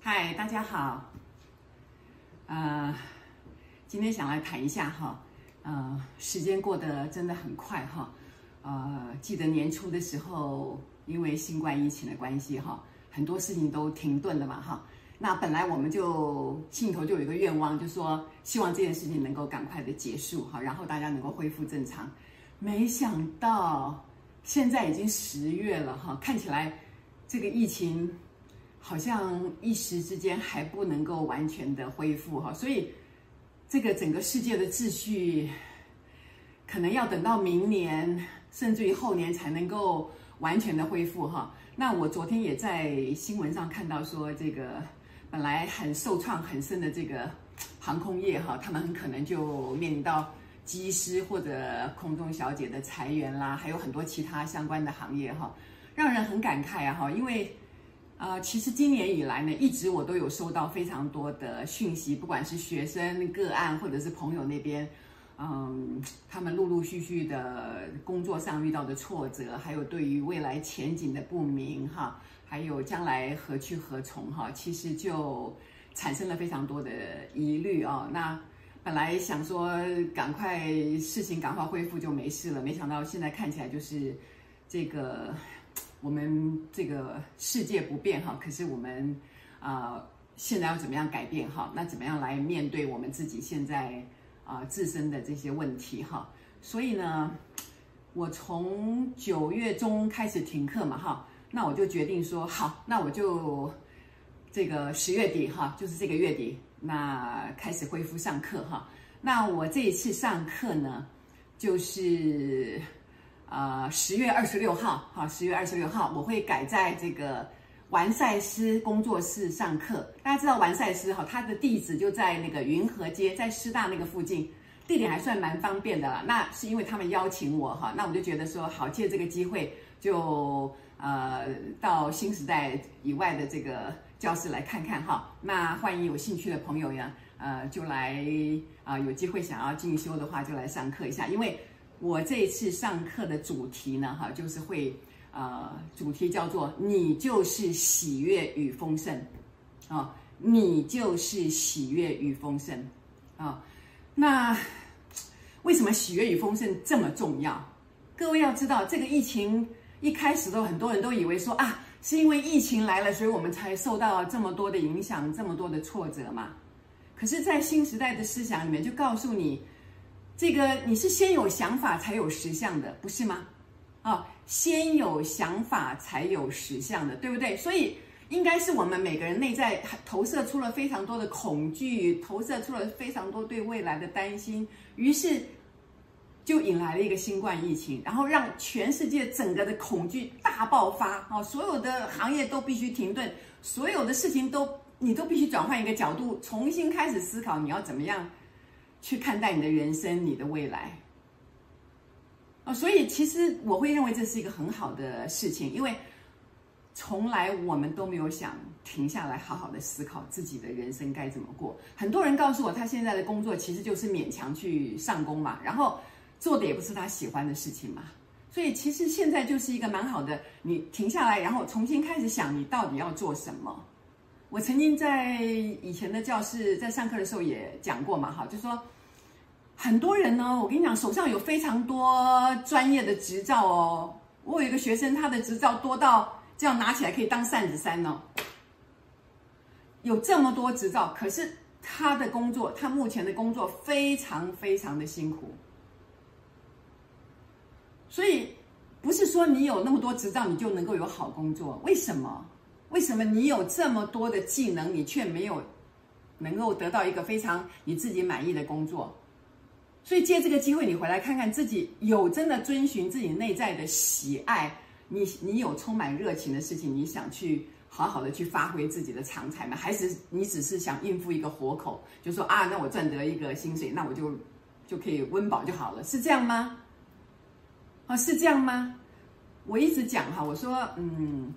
嗨，大家好。呃，今天想来谈一下哈，呃，时间过得真的很快哈。呃，记得年初的时候，因为新冠疫情的关系哈，很多事情都停顿了嘛哈。那本来我们就心头就有一个愿望，就说希望这件事情能够赶快的结束哈，然后大家能够恢复正常。没想到现在已经十月了哈，看起来这个疫情好像一时之间还不能够完全的恢复哈，所以这个整个世界的秩序可能要等到明年甚至于后年才能够完全的恢复哈。那我昨天也在新闻上看到说这个。本来很受创很深的这个航空业哈，他们很可能就面临到机师或者空中小姐的裁员啦，还有很多其他相关的行业哈，让人很感慨啊哈。因为啊、其实今年以来呢，一直我都有收到非常多的讯息，不管是学生个案或者是朋友那边，嗯，他们陆陆续续的工作上遇到的挫折，还有对于未来前景的不明哈。还有将来何去何从哈，其实就产生了非常多的疑虑哦。那本来想说赶快事情赶快恢复就没事了，没想到现在看起来就是这个我们这个世界不变哈，可是我们啊、现在要怎么样改变哈？那怎么样来面对我们自己现在啊、自身的这些问题哈？所以呢，我从九月中开始停课嘛哈。那我就决定说好，那我就这个十月底哈，就是这个月底，那开始恢复上课哈。那我这一次上课呢，就是呃十月二十六号哈，十月二十六号我会改在这个完赛师工作室上课。大家知道完赛师哈，他的地址就在那个云和街，在师大那个附近，地点还算蛮方便的啦。那是因为他们邀请我哈，那我就觉得说好，借这个机会就。呃，到新时代以外的这个教室来看看哈。那欢迎有兴趣的朋友呀，呃，就来啊、有机会想要进修的话，就来上课一下。因为我这一次上课的主题呢，哈，就是会呃，主题叫做“你就是喜悦与丰盛”，啊、你就是喜悦与丰盛，啊、那为什么喜悦与丰盛这么重要？各位要知道，这个疫情。一开始都很多人都以为说啊，是因为疫情来了，所以我们才受到这么多的影响，这么多的挫折嘛。可是，在新时代的思想里面，就告诉你，这个你是先有想法才有实相的，不是吗？啊，先有想法才有实相的，对不对？所以，应该是我们每个人内在投射出了非常多的恐惧，投射出了非常多对未来的担心，于是。就引来了一个新冠疫情，然后让全世界整个的恐惧大爆发啊！所有的行业都必须停顿，所有的事情都你都必须转换一个角度，重新开始思考你要怎么样去看待你的人生、你的未来啊！所以其实我会认为这是一个很好的事情，因为从来我们都没有想停下来好好的思考自己的人生该怎么过。很多人告诉我，他现在的工作其实就是勉强去上工嘛，然后。做的也不是他喜欢的事情嘛，所以其实现在就是一个蛮好的，你停下来，然后重新开始想你到底要做什么。我曾经在以前的教室在上课的时候也讲过嘛，哈，就说很多人呢，我跟你讲，手上有非常多专业的执照哦。我有一个学生，他的执照多到这样拿起来可以当扇子扇哦，有这么多执照，可是他的工作，他目前的工作非常非常的辛苦。所以，不是说你有那么多执照，你就能够有好工作。为什么？为什么你有这么多的技能，你却没有能够得到一个非常你自己满意的工作？所以借这个机会，你回来看看自己有真的遵循自己内在的喜爱，你你有充满热情的事情，你想去好好的去发挥自己的长才吗？还是你只是想应付一个活口，就说啊，那我赚得一个薪水，那我就就可以温饱就好了，是这样吗？啊，是这样吗？我一直讲哈，我说，嗯，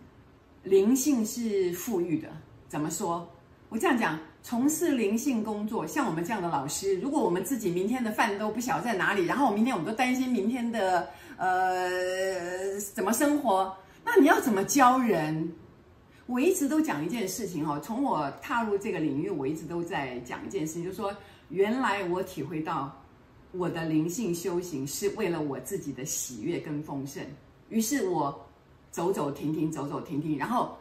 灵性是富裕的。怎么说？我这样讲，从事灵性工作，像我们这样的老师，如果我们自己明天的饭都不晓在哪里，然后明天我们都担心明天的呃怎么生活，那你要怎么教人？我一直都讲一件事情哦，从我踏入这个领域，我一直都在讲一件事情，就是说，原来我体会到我的灵性修行是为了我自己的喜悦跟丰盛，于是我走走停停，走走停停，然后。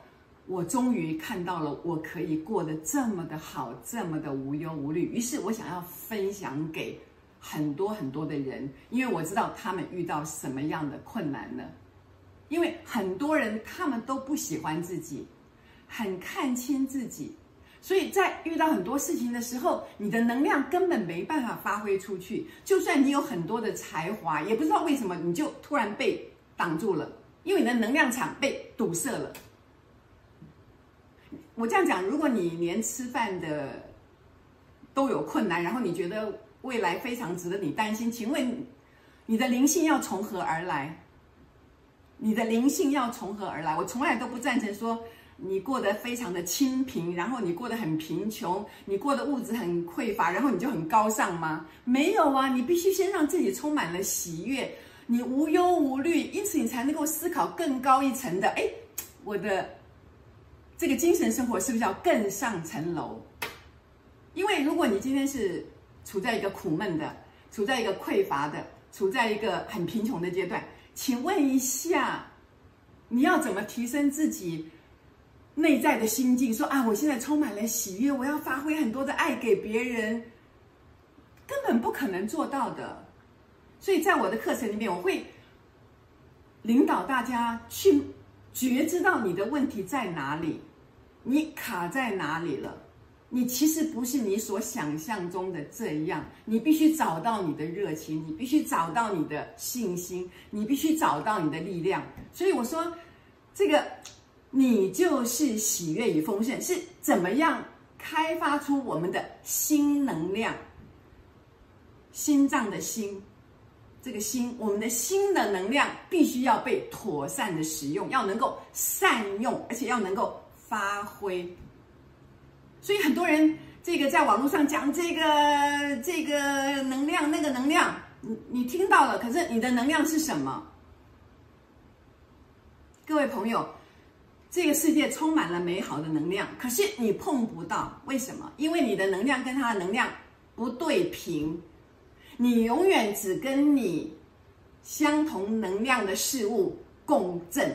我终于看到了，我可以过得这么的好，这么的无忧无虑。于是我想要分享给很多很多的人，因为我知道他们遇到什么样的困难呢？因为很多人他们都不喜欢自己，很看轻自己，所以在遇到很多事情的时候，你的能量根本没办法发挥出去。就算你有很多的才华，也不知道为什么你就突然被挡住了，因为你的能量场被堵塞了。我这样讲，如果你连吃饭的都有困难，然后你觉得未来非常值得你担心，请问你的灵性要从何而来？你的灵性要从何而来？我从来都不赞成说你过得非常的清贫，然后你过得很贫穷，你过得物质很匮乏，然后你就很高尚吗？没有啊，你必须先让自己充满了喜悦，你无忧无虑，因此你才能够思考更高一层的。哎，我的。这个精神生活是不是要更上层楼？因为如果你今天是处在一个苦闷的、处在一个匮乏的、处在一个很贫穷的阶段，请问一下，你要怎么提升自己内在的心境？说啊，我现在充满了喜悦，我要发挥很多的爱给别人，根本不可能做到的。所以在我的课程里面，我会领导大家去。觉知到你的问题在哪里，你卡在哪里了？你其实不是你所想象中的这样，你必须找到你的热情，你必须找到你的信心，你必须找到你的力量。所以我说，这个你就是喜悦与丰盛，是怎么样开发出我们的新能量？心脏的心。这个心，我们的心的能量必须要被妥善的使用，要能够善用，而且要能够发挥。所以很多人这个在网络上讲这个这个能量那个能量，你你听到了，可是你的能量是什么？各位朋友，这个世界充满了美好的能量，可是你碰不到，为什么？因为你的能量跟它的能量不对平。你永远只跟你相同能量的事物共振，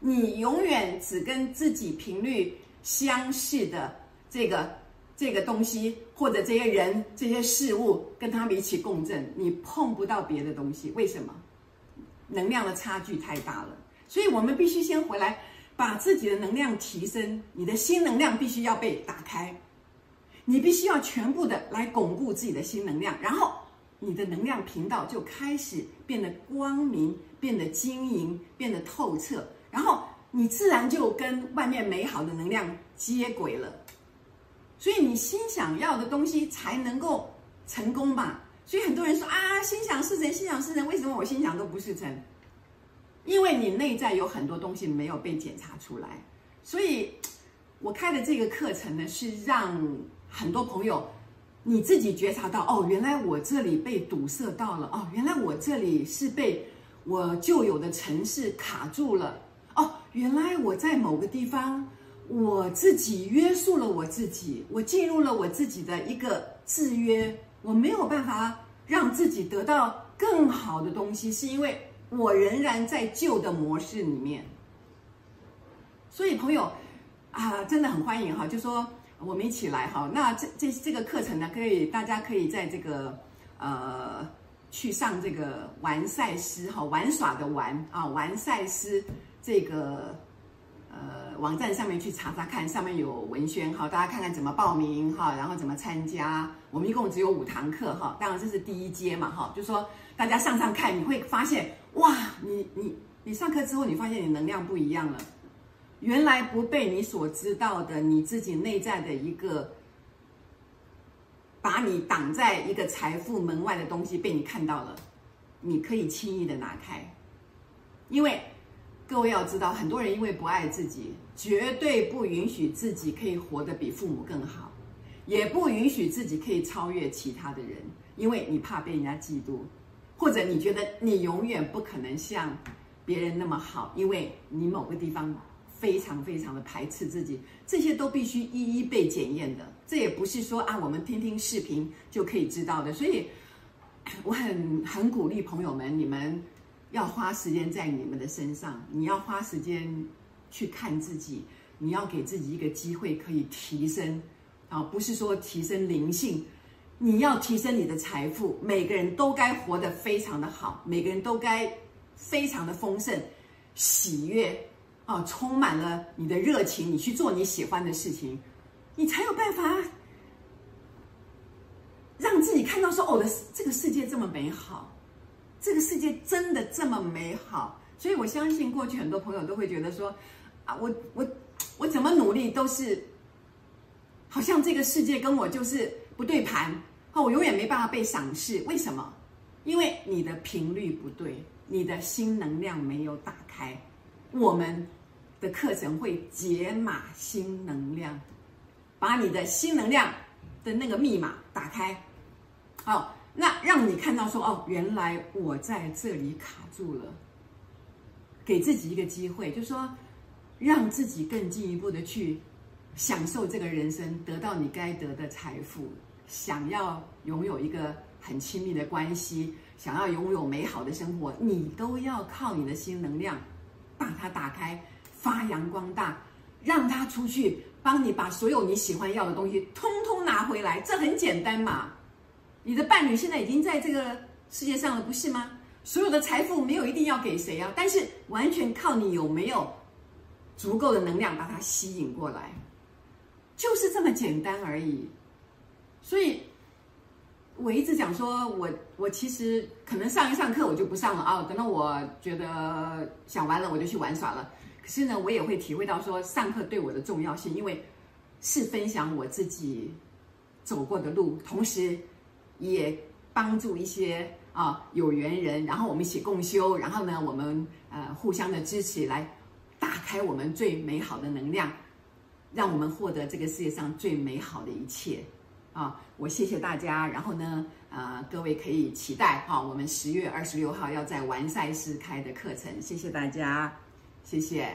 你永远只跟自己频率相似的这个这个东西或者这些人、这些事物跟他们一起共振，你碰不到别的东西。为什么？能量的差距太大了。所以我们必须先回来，把自己的能量提升，你的新能量必须要被打开。你必须要全部的来巩固自己的新能量，然后你的能量频道就开始变得光明、变得晶莹、变得透彻，然后你自然就跟外面美好的能量接轨了。所以你心想要的东西才能够成功吧？所以很多人说啊，心想事成，心想事成，为什么我心想都不是成？因为你内在有很多东西没有被检查出来。所以我开的这个课程呢，是让。很多朋友，你自己觉察到哦，原来我这里被堵塞到了哦，原来我这里是被我旧有的程式卡住了哦，原来我在某个地方我自己约束了我自己，我进入了我自己的一个制约，我没有办法让自己得到更好的东西，是因为我仍然在旧的模式里面。所以朋友啊，真的很欢迎哈，就说。我们一起来哈，那这这这个课程呢，可以大家可以在这个呃去上这个玩赛斯哈玩耍的玩啊玩赛斯这个呃网站上面去查查看，上面有文宣哈，大家看看怎么报名哈，然后怎么参加。我们一共只有五堂课哈，当然这是第一阶嘛哈，就说大家上上看，你会发现哇，你你你上课之后，你发现你能量不一样了。原来不被你所知道的，你自己内在的一个，把你挡在一个财富门外的东西被你看到了，你可以轻易的拿开，因为各位要知道，很多人因为不爱自己，绝对不允许自己可以活得比父母更好，也不允许自己可以超越其他的人，因为你怕被人家嫉妒，或者你觉得你永远不可能像别人那么好，因为你某个地方非常非常的排斥自己，这些都必须一一被检验的。这也不是说啊，我们听听视频就可以知道的。所以，我很很鼓励朋友们，你们。要花时间在你们的身上，你要花时间去看自己，你要给自己一个机会可以提升，啊，不是说提升灵性，你要提升你的财富。每个人都该活得非常的好，每个人都该非常的丰盛、喜悦，啊，充满了你的热情，你去做你喜欢的事情，你才有办法让自己看到说，哦，的这个世界这么美好。这个世界真的这么美好，所以我相信过去很多朋友都会觉得说，啊，我我我怎么努力都是，好像这个世界跟我就是不对盘，哦，我永远没办法被赏识。为什么？因为你的频率不对，你的新能量没有打开。我们的课程会解码新能量，把你的新能量的那个密码打开，好。那让你看到说哦，原来我在这里卡住了，给自己一个机会，就说，让自己更进一步的去享受这个人生，得到你该得的财富，想要拥有一个很亲密的关系，想要拥有美好的生活，你都要靠你的新能量把它打开，发扬光大，让他出去，帮你把所有你喜欢要的东西通通拿回来，这很简单嘛。你的伴侣现在已经在这个世界上了，不是吗？所有的财富没有一定要给谁啊，但是完全靠你有没有足够的能量把它吸引过来，就是这么简单而已。所以我一直讲说，我我其实可能上一上课我就不上了啊，等到我觉得想玩了我就去玩耍了。是呢，我也会体会到说上课对我的重要性，因为是分享我自己走过的路，同时。也帮助一些啊有缘人，然后我们一起共修，然后呢，我们呃互相的支持，来打开我们最美好的能量，让我们获得这个世界上最美好的一切啊！我谢谢大家，然后呢，呃，各位可以期待哈，我们十月二十六号要在完赛师开的课程，谢谢大家，谢谢。